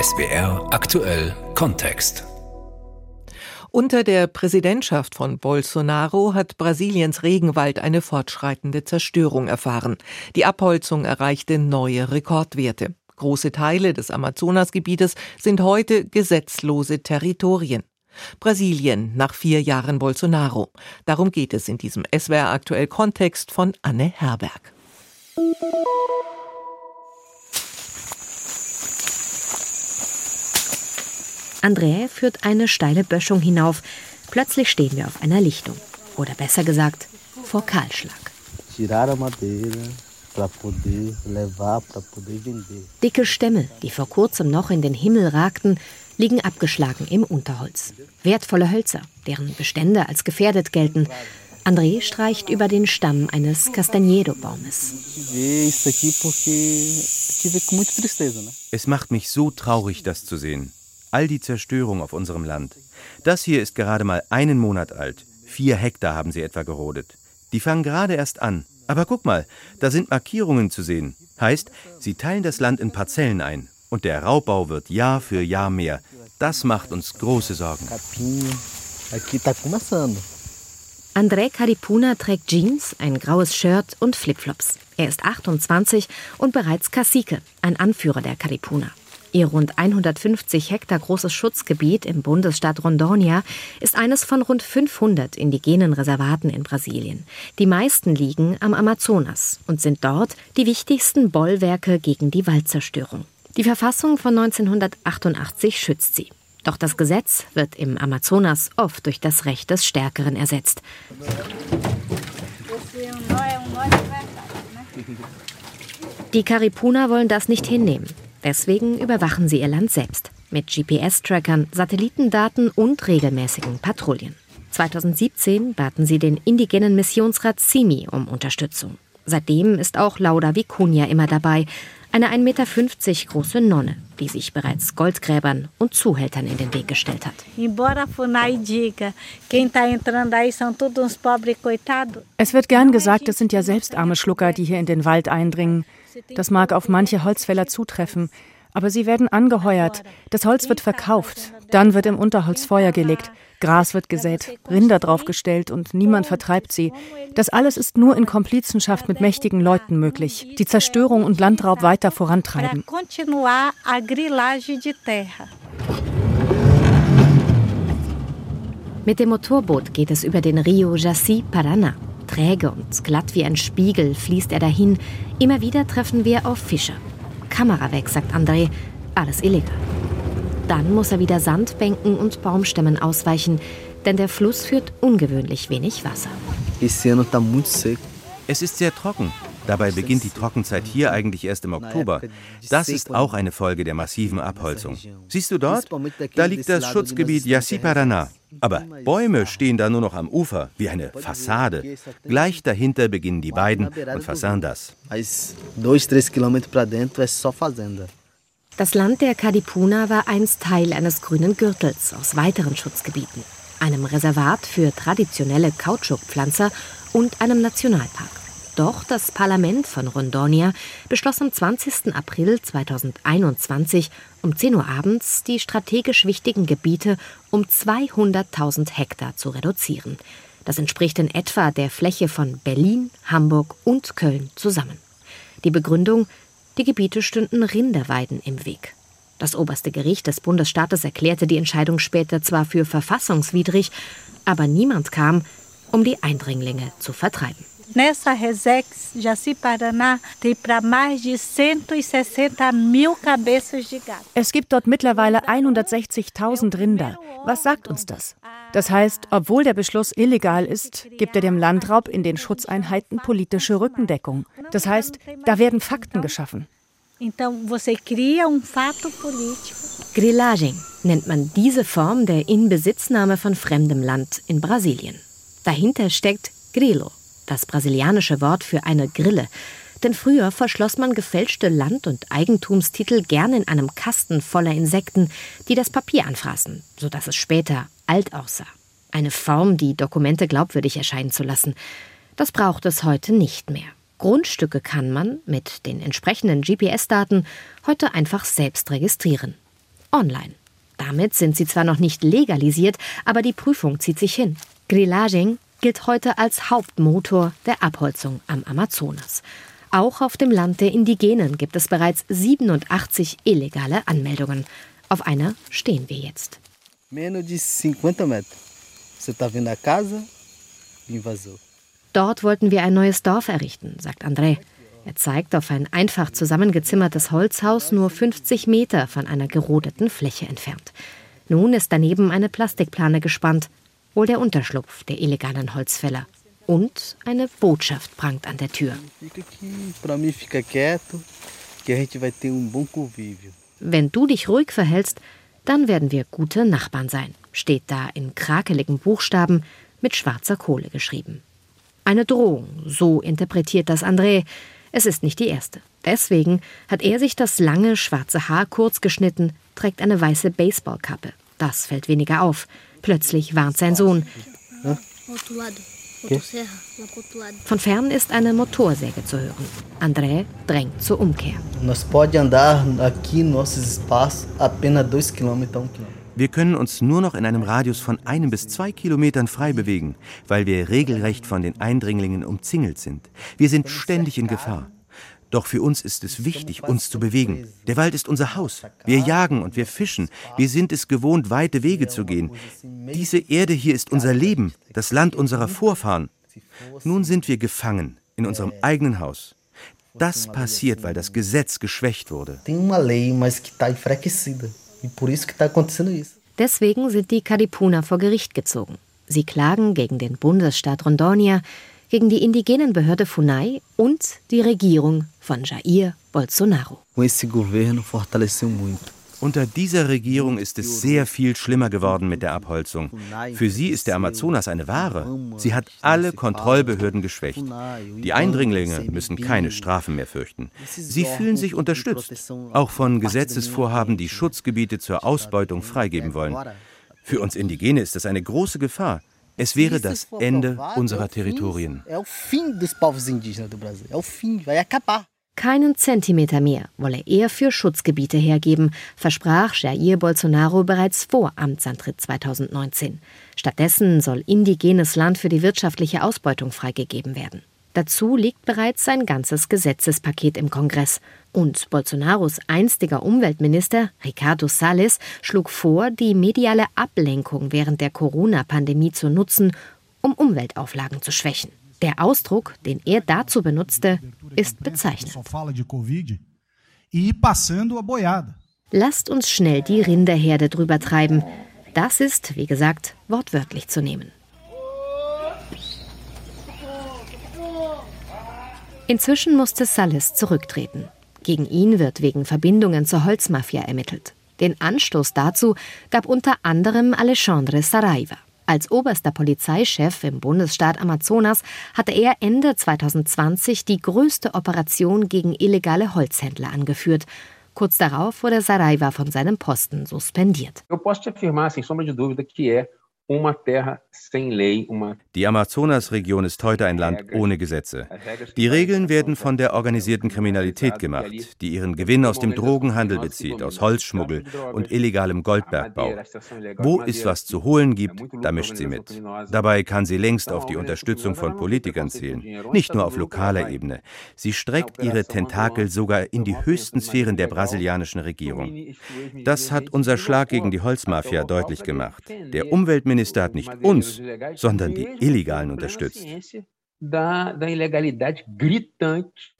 SBR aktuell Kontext. Unter der Präsidentschaft von Bolsonaro hat Brasiliens Regenwald eine fortschreitende Zerstörung erfahren. Die Abholzung erreichte neue Rekordwerte. Große Teile des Amazonasgebietes sind heute gesetzlose Territorien. Brasilien nach vier Jahren Bolsonaro. Darum geht es in diesem SWR aktuell Kontext von Anne Herberg. André führt eine steile Böschung hinauf. Plötzlich stehen wir auf einer Lichtung. Oder besser gesagt, vor Kahlschlag. Dicke Stämme, die vor kurzem noch in den Himmel ragten, liegen abgeschlagen im Unterholz. Wertvolle Hölzer, deren Bestände als gefährdet gelten. André streicht über den Stamm eines Castañedo-Baumes. Es macht mich so traurig, das zu sehen. All die Zerstörung auf unserem Land. Das hier ist gerade mal einen Monat alt. Vier Hektar haben sie etwa gerodet. Die fangen gerade erst an. Aber guck mal, da sind Markierungen zu sehen. Heißt, sie teilen das Land in Parzellen ein. Und der Raubbau wird Jahr für Jahr mehr. Das macht uns große Sorgen. André Caripuna trägt Jeans, ein graues Shirt und Flipflops. Er ist 28 und bereits Cacique, ein Anführer der Caripuna. Ihr rund 150 Hektar großes Schutzgebiet im Bundesstaat Rondônia ist eines von rund 500 indigenen Reservaten in Brasilien. Die meisten liegen am Amazonas und sind dort die wichtigsten Bollwerke gegen die Waldzerstörung. Die Verfassung von 1988 schützt sie. Doch das Gesetz wird im Amazonas oft durch das Recht des Stärkeren ersetzt. Die Karipuna wollen das nicht hinnehmen. Deswegen überwachen sie ihr Land selbst mit GPS-Trackern, Satellitendaten und regelmäßigen Patrouillen. 2017 baten sie den indigenen Missionsrat CIMI um Unterstützung. Seitdem ist auch Lauda Vicuña immer dabei, eine 1,50 Meter große Nonne, die sich bereits Goldgräbern und Zuhältern in den Weg gestellt hat. Es wird gern gesagt, es sind ja selbst arme Schlucker, die hier in den Wald eindringen. Das mag auf manche Holzfäller zutreffen, aber sie werden angeheuert. Das Holz wird verkauft, dann wird im Unterholz Feuer gelegt, Gras wird gesät, Rinder draufgestellt und niemand vertreibt sie. Das alles ist nur in Komplizenschaft mit mächtigen Leuten möglich, die Zerstörung und Landraub weiter vorantreiben. Mit dem Motorboot geht es über den Rio Jaci Paraná. Träge und glatt wie ein Spiegel fließt er dahin. Immer wieder treffen wir auf Fischer. Kamera weg, sagt André. Alles illegal. Dann muss er wieder Sandbänken und Baumstämmen ausweichen, denn der Fluss führt ungewöhnlich wenig Wasser. Es ist sehr trocken. Dabei beginnt die Trockenzeit hier eigentlich erst im Oktober. Das ist auch eine Folge der massiven Abholzung. Siehst du dort? Da liegt das Schutzgebiet Yassiparaná. Aber Bäume stehen da nur noch am Ufer, wie eine Fassade. Gleich dahinter beginnen die beiden und Fasandas. Das Land der Kadipuna war einst Teil eines grünen Gürtels aus weiteren Schutzgebieten, einem Reservat für traditionelle Kautschukpflanzer und einem Nationalpark. Doch das Parlament von Rondonia beschloss am 20. April 2021 um 10 Uhr abends, die strategisch wichtigen Gebiete um 200.000 Hektar zu reduzieren. Das entspricht in etwa der Fläche von Berlin, Hamburg und Köln zusammen. Die Begründung, die Gebiete stünden Rinderweiden im Weg. Das oberste Gericht des Bundesstaates erklärte die Entscheidung später zwar für verfassungswidrig, aber niemand kam, um die Eindringlinge zu vertreiben. Nessa Resex Jaci-Paraná tem para mais de 160 mil cabeças de gado. Es gibt dort mittlerweile 160.000 Rinder. Was sagt uns das? Das heißt, obwohl der Beschluss illegal ist, gibt er dem Landraub in den Schutzeinheiten politische Rückendeckung. Das heißt, da werden Fakten geschaffen. Grillaging nennt man diese Form der Inbesitznahme von fremdem Land in Brasilien. Dahinter steckt Grilo, das brasilianische Wort für eine Grille. Denn früher verschloss man gefälschte Land- und Eigentumstitel gern in einem Kasten voller Insekten, die das Papier anfraßen, sodass es später alt aussah. Eine Form, die Dokumente glaubwürdig erscheinen zu lassen. Das braucht es heute nicht mehr. Grundstücke kann man mit den entsprechenden GPS-Daten heute einfach selbst registrieren. Online. Damit sind sie zwar noch nicht legalisiert, aber die Prüfung zieht sich hin. Grillaging gilt heute als Hauptmotor der Abholzung am Amazonas. Auch auf dem Land der Indigenen gibt es bereits 87 illegale Anmeldungen. Auf einer stehen wir jetzt. Menos de 50 metros. Você está vendo a casa? Invasor. Dort wollten wir ein neues Dorf errichten, sagt André. Er zeigt auf ein einfach zusammengezimmertes Holzhaus nur 50 Meter von einer gerodeten Fläche entfernt. Nun ist daneben eine Plastikplane gespannt, wohl der Unterschlupf der illegalen Holzfäller. Und eine Botschaft prangt an der Tür. Wenn du dich ruhig verhältst, dann werden wir gute Nachbarn sein, steht da in krakeligen Buchstaben mit schwarzer Kohle geschrieben. Eine Drohung, so interpretiert das André. Es ist nicht die erste. Deswegen hat er sich das lange schwarze Haar kurz geschnitten, trägt eine weiße Baseballkappe. Das fällt weniger auf. Plötzlich warnt sein Sohn. Von fern ist eine Motorsäge zu hören. André drängt zur Umkehr. Nós pode andar aqui nossos espaços apenas 2 km a 1 km. Wir können uns nur noch in einem Radius von einem bis zwei Kilometern frei bewegen, weil wir regelrecht von den Eindringlingen umzingelt sind. Wir sind ständig in Gefahr. Doch für uns ist es wichtig, uns zu bewegen. Der Wald ist unser Haus. Wir jagen und wir fischen. Wir sind es gewohnt, weite Wege zu gehen. Diese Erde hier ist unser Leben, das Land unserer Vorfahren. Nun sind wir gefangen in unserem eigenen Haus. Das passiert, weil das Gesetz geschwächt wurde. E. Deswegen sind die Kadipuna vor Gericht gezogen. Sie klagen gegen den Bundesstaat Rondônia, gegen die indigenen Behörde Funai und die Regierung von Jair Bolsonaro. Unter dieser Regierung ist es sehr viel schlimmer geworden mit der Abholzung. Für sie ist der Amazonas eine Ware. Sie hat alle Kontrollbehörden geschwächt. Die Eindringlinge müssen keine Strafen mehr fürchten. Sie fühlen sich unterstützt, auch von Gesetzesvorhaben, die Schutzgebiete zur Ausbeutung freigeben wollen. Für uns Indigene ist das eine große Gefahr. Es wäre das Ende unserer Territorien. Keinen Zentimeter mehr wolle er für Schutzgebiete hergeben, versprach Jair Bolsonaro bereits vor Amtsantritt 2019. Stattdessen soll indigenes Land für die wirtschaftliche Ausbeutung freigegeben werden. Dazu liegt bereits ein ganzes Gesetzespaket im Kongress. Und Bolsonaros einstiger Umweltminister, Ricardo Salles, schlug vor, die mediale Ablenkung während der Corona-Pandemie zu nutzen, um Umweltauflagen zu schwächen. Der Ausdruck, den er dazu benutzte, ist bezeichnend. Lasst uns schnell die Rinderherde drüber treiben. Das ist, wie gesagt, wortwörtlich zu nehmen. Inzwischen musste Salles zurücktreten. Gegen ihn wird wegen Verbindungen zur Holzmafia ermittelt. Den Anstoß dazu gab unter anderem Alexandre Saraiva. Als oberster Polizeichef im Bundesstaat Amazonas hatte er Ende 2020 die größte Operation gegen illegale Holzhändler angeführt. Kurz darauf wurde Saraiva von seinem Posten suspendiert. Eu posso te afirmar, sem sombra de dúvida, que é uma terra sem lei, uma Die Amazonasregion ist heute ein Land ohne Gesetze. Die Regeln werden von der organisierten Kriminalität gemacht, die ihren Gewinn aus dem Drogenhandel bezieht, aus Holzschmuggel und illegalem Goldbergbau. Wo es was zu holen gibt, da mischt sie mit. Dabei kann sie längst auf die Unterstützung von Politikern zählen, nicht nur auf lokaler Ebene. Sie streckt ihre Tentakel sogar in die höchsten Sphären der brasilianischen Regierung. Das hat unser Schlag gegen die Holzmafia deutlich gemacht. Der Umweltminister hat nicht uns, sondern die Illegalen unterstützt.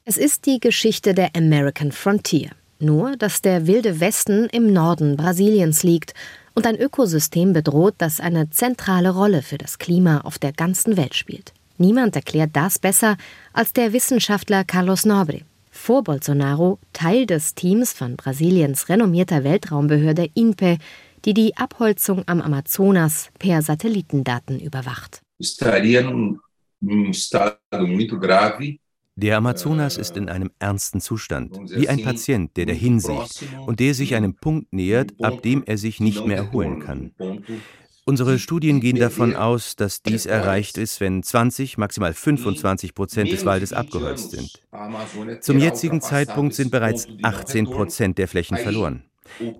Es ist die Geschichte der American Frontier. Nur, dass der wilde Westen im Norden Brasiliens liegt und ein Ökosystem bedroht, das eine zentrale Rolle für das Klima auf der ganzen Welt spielt. Niemand erklärt das besser als der Wissenschaftler Carlos Nobre. Vor Bolsonaro Teil des Teams von Brasiliens renommierter Weltraumbehörde INPE, die die Abholzung am Amazonas per Satellitendaten überwacht. Der Amazonas ist in einem ernsten Zustand, wie ein Patient, der dahin sieht und der sich einem Punkt nähert, ab dem er sich nicht mehr erholen kann. Unsere Studien gehen davon aus, dass dies erreicht ist, wenn 20, maximal 25 Prozent des Waldes abgeholzt sind. Zum jetzigen Zeitpunkt sind bereits 18 Prozent der Flächen verloren.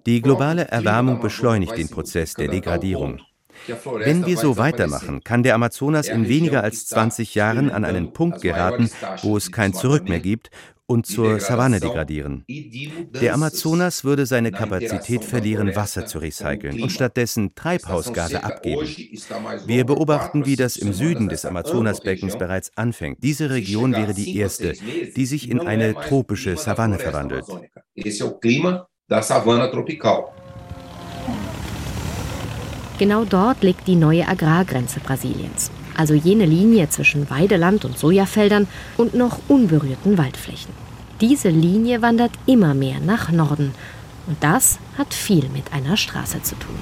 Die globale Erwärmung beschleunigt den Prozess der Degradierung. Wenn wir so weitermachen, kann der Amazonas in weniger als 20 Jahren an einen Punkt geraten, wo es kein Zurück mehr gibt und zur Savanne degradieren. Der Amazonas würde seine Kapazität verlieren, Wasser zu recyceln und stattdessen Treibhausgase abgeben. Wir beobachten, wie das im Süden des Amazonasbeckens bereits anfängt. Diese Region wäre die erste, die sich in eine tropische Savanne verwandelt. Genau dort liegt die neue Agrargrenze Brasiliens also jene Linie zwischen Weideland und Sojafeldern und noch unberührten Waldflächen. Diese Linie wandert immer mehr nach Norden und das hat viel mit einer Straße zu tun.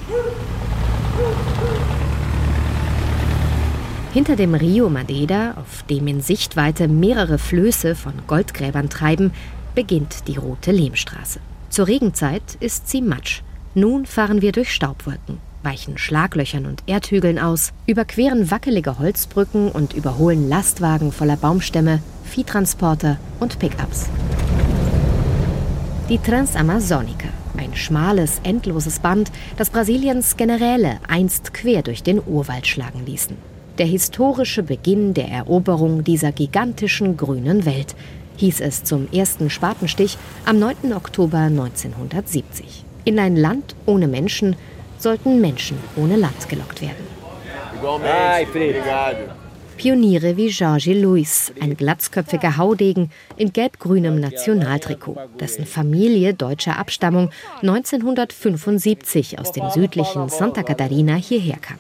Hinter dem Rio Madeira, auf dem in Sichtweite mehrere Flöße von Goldgräbern treiben, beginnt die rote Lehmstraße. Zur Regenzeit ist sie matsch. Nun fahren wir durch Staubwolken weichen Schlaglöchern und Erdhügeln aus, überqueren wackelige Holzbrücken und überholen Lastwagen voller Baumstämme, Viehtransporter und Pickups. Die Transamazonica, ein schmales, endloses Band, das Brasiliens Generäle einst quer durch den Urwald schlagen ließen. Der historische Beginn der Eroberung dieser gigantischen grünen Welt, hieß es zum ersten Spatenstich am 9. Oktober 1970. In ein Land ohne Menschen, sollten Menschen ohne Land gelockt werden. Pioniere wie Jorge Luis, ein glatzköpfiger Haudegen in gelb-grünem Nationaltrikot, dessen Familie deutscher Abstammung 1975 aus dem südlichen Santa Catarina hierher kam.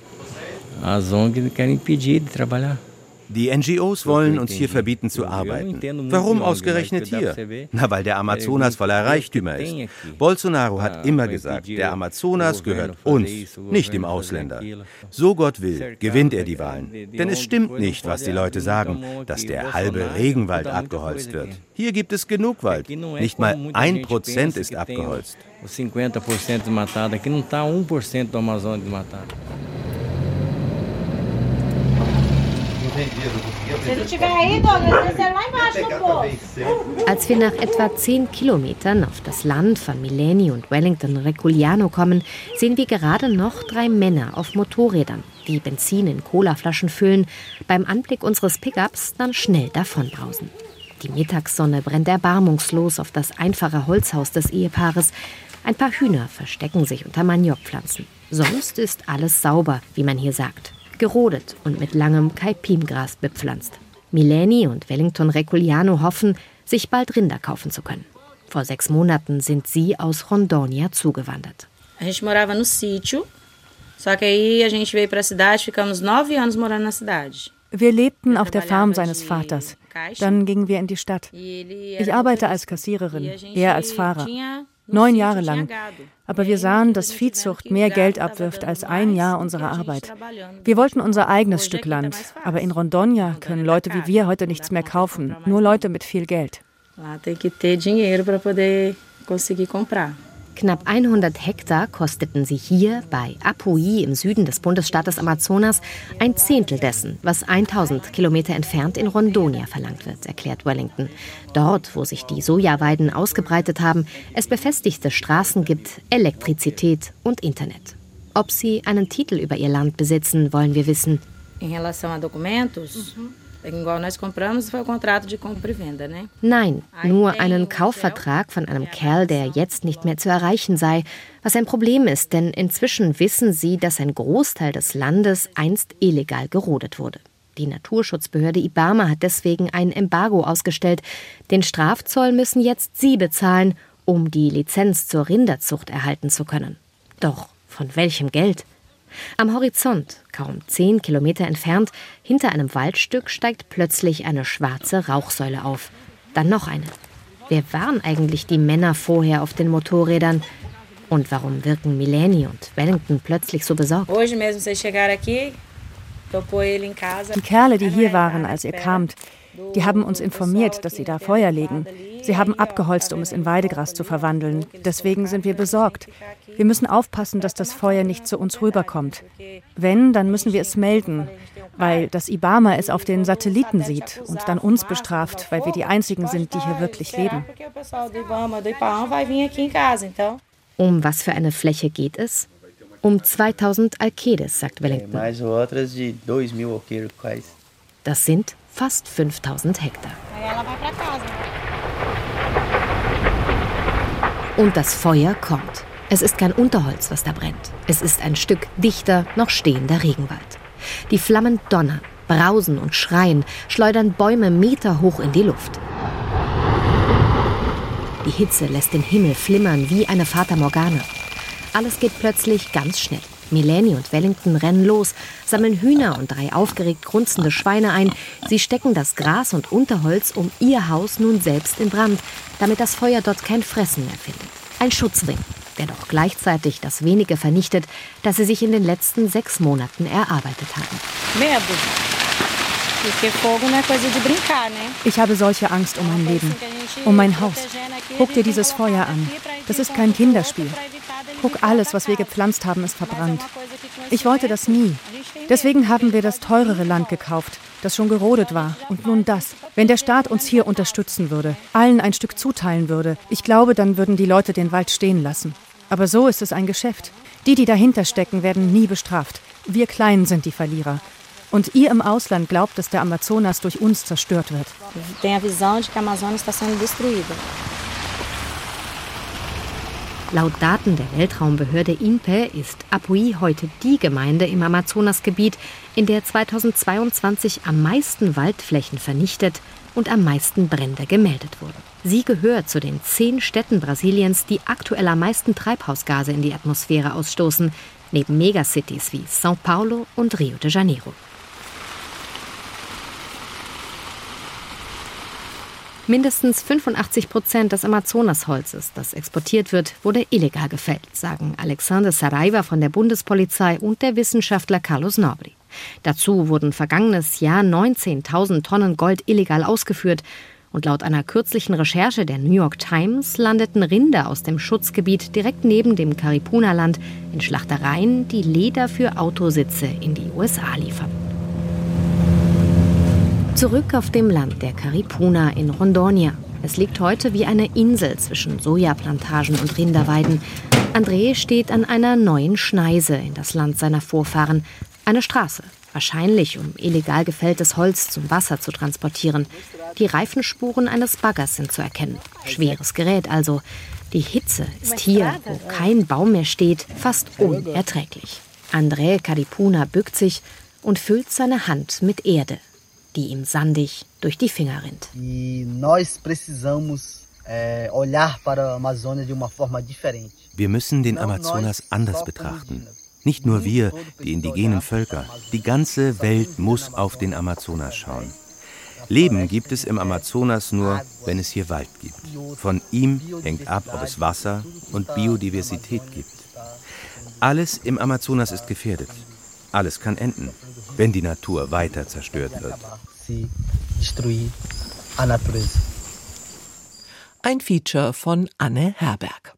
Die NGOs wollen uns hier verbieten zu arbeiten. Warum ausgerechnet hier? Na, weil der Amazonas voller Reichtümer ist. Bolsonaro hat immer gesagt, der Amazonas gehört uns, nicht dem Ausländer. So Gott will, gewinnt er die Wahlen. Denn es stimmt nicht, was die Leute sagen, dass der halbe Regenwald abgeholzt wird. Hier gibt es genug Wald. Nicht mal ein Prozent ist abgeholzt. 50% desmatado, aqui não está 1% do Amazonas desmatado. Als wir nach etwa zehn Kilometern auf das Land von Mileni und Wellington Reculiano kommen, sehen wir gerade noch drei Männer auf Motorrädern, die Benzin in Colaflaschen füllen, beim Anblick unseres Pickups dann schnell davonbrausen. Die Mittagssonne brennt erbarmungslos auf das einfache Holzhaus des Ehepaares. Ein paar Hühner verstecken sich unter Maniokpflanzen. Sonst ist alles sauber, wie man hier sagt gerodet und mit langem Kaipimgras bepflanzt. Mileni und Wellington Reculiano hoffen, sich bald Rinder kaufen zu können. Vor sechs Monaten sind sie aus Rondônia zugewandert. A gente morava no sítio, só que aí a gente veio para a cidade, ficamos nove anos morando na cidade. Wir lebten auf der Farm seines Vaters. Dann gingen wir in die Stadt. Ich arbeite als Kassiererin, er als Fahrer neun Jahre lang. Aber wir sahen, dass Viehzucht mehr Geld abwirft als ein Jahr unserer Arbeit. Wir wollten unser eigenes Stück Land, aber in Rondônia können Leute wie wir heute nichts mehr kaufen, nur Leute mit viel Geld. Lá tem que ter dinheiro para poder conseguir comprar. Knapp 100 Hektar kosteten sie hier bei Apuí im Süden des Bundesstaates Amazonas ein Zehntel dessen, was 1000 Kilometer entfernt in Rondonia verlangt wird, erklärt Wellington. Dort, wo sich die Sojaweiden ausgebreitet haben, es befestigte Straßen gibt, Elektrizität und Internet. Ob sie einen Titel über ihr Land besitzen, wollen wir wissen. In relação a documentos, mhm. Nein, nur einen Kaufvertrag von einem Kerl, der jetzt nicht mehr zu erreichen sei, was ein Problem ist, denn inzwischen wissen sie, dass ein Großteil des Landes einst illegal gerodet wurde. Die Naturschutzbehörde Ibama hat deswegen ein Embargo ausgestellt. Den Strafzoll müssen jetzt sie bezahlen, um die Lizenz zur Rinderzucht erhalten zu können. Doch von welchem Geld? Am Horizont, kaum zehn Kilometer entfernt, hinter einem Waldstück steigt plötzlich eine schwarze Rauchsäule auf. Dann noch eine. Wer waren eigentlich die Männer vorher auf den Motorrädern? Und warum wirken Mileni und Wellington plötzlich so besorgt? Die Kerle, die hier waren, als ihr kamt, Die haben uns informiert, dass sie da Feuer legen. Sie haben abgeholzt, um es in Weidegras zu verwandeln. Deswegen sind wir besorgt. Wir müssen aufpassen, dass das Feuer nicht zu uns rüberkommt. Wenn, dann müssen wir es melden, weil das Ibama es auf den Satelliten sieht und dann uns bestraft, weil wir die Einzigen sind, die hier wirklich leben. Um was für eine Fläche geht es? Um 2000 Alkedes, sagt Wellington. Das sind fast 5000 Hektar. Und das Feuer kommt. Es ist kein Unterholz, was da brennt. Es ist ein Stück dichter, noch stehender Regenwald. Die Flammen donnern, brausen und schreien, schleudern Bäume meterhoch in die Luft. Die Hitze lässt den Himmel flimmern wie eine Fata Morgana. Alles geht plötzlich ganz schnell. Melanie und Wellington rennen los, sammeln Hühner und drei aufgeregt grunzende Schweine ein. Sie stecken das Gras und Unterholz um ihr Haus nun selbst in Brand, damit das Feuer dort kein Fressen mehr findet. Ein Schutzring, der doch gleichzeitig das wenige vernichtet, das sie sich in den letzten sechs Monaten erarbeitet haben. Ich habe solche Angst um mein Leben, um mein Haus. Guck dir dieses Feuer an. Das ist kein Kinderspiel. Guck, alles, was wir gepflanzt haben, ist verbrannt. Ich wollte das nie. Deswegen haben wir das teurere Land gekauft, das schon gerodet war. Und nun das. Wenn der Staat uns hier unterstützen würde, allen ein Stück zuteilen würde, ich glaube, dann würden die Leute den Wald stehen lassen. Aber so ist es ein Geschäft. Die, die dahinter stecken, werden nie bestraft. Wir Kleinen sind die Verlierer. Und ihr im Ausland glaubt, dass der Amazonas durch uns zerstört wird. Laut Daten der Weltraumbehörde INPE ist Apuí heute die Gemeinde im Amazonasgebiet, in der 2022 am meisten Waldflächen vernichtet und am meisten Brände gemeldet wurden. Sie gehört zu den zehn Städten Brasiliens, die aktuell am meisten Treibhausgase in die Atmosphäre ausstoßen, neben Megacities wie São Paulo und Rio de Janeiro. Mindestens 85 Prozent des Amazonasholzes, das exportiert wird, wurde illegal gefällt, sagen Alexander Saraiva von der Bundespolizei und der Wissenschaftler Carlos Nobri. Dazu wurden vergangenes Jahr 19.000 Tonnen Gold illegal ausgeführt. Und laut einer kürzlichen Recherche der New York Times landeten Rinder aus dem Schutzgebiet direkt neben dem Caripuna-Land in Schlachtereien, die Leder für Autositze in die USA liefern. Zurück auf dem Land der Caripuna in Rondonia. Es liegt heute wie eine Insel zwischen Sojaplantagen und Rinderweiden. André steht an einer neuen Schneise in das Land seiner Vorfahren. Eine Straße, wahrscheinlich um illegal gefälltes Holz zum Wasser zu transportieren. Die Reifenspuren eines Baggers sind zu erkennen. Schweres Gerät also. Die Hitze ist hier, wo kein Baum mehr steht, fast unerträglich. André Caripuna bückt sich und füllt seine Hand mit Erde die ihm sandig durch die Finger rinnt. Wir müssen den Amazonas anders betrachten. Nicht nur wir, die indigenen Völker. Die ganze Welt muss auf den Amazonas schauen. Leben gibt es im Amazonas nur, wenn es hier Wald gibt. Von ihm hängt ab, ob es Wasser und Biodiversität gibt. Alles im Amazonas ist gefährdet. Alles kann enden, wenn die Natur weiter zerstört wird. Ein Feature von Anne Herberg.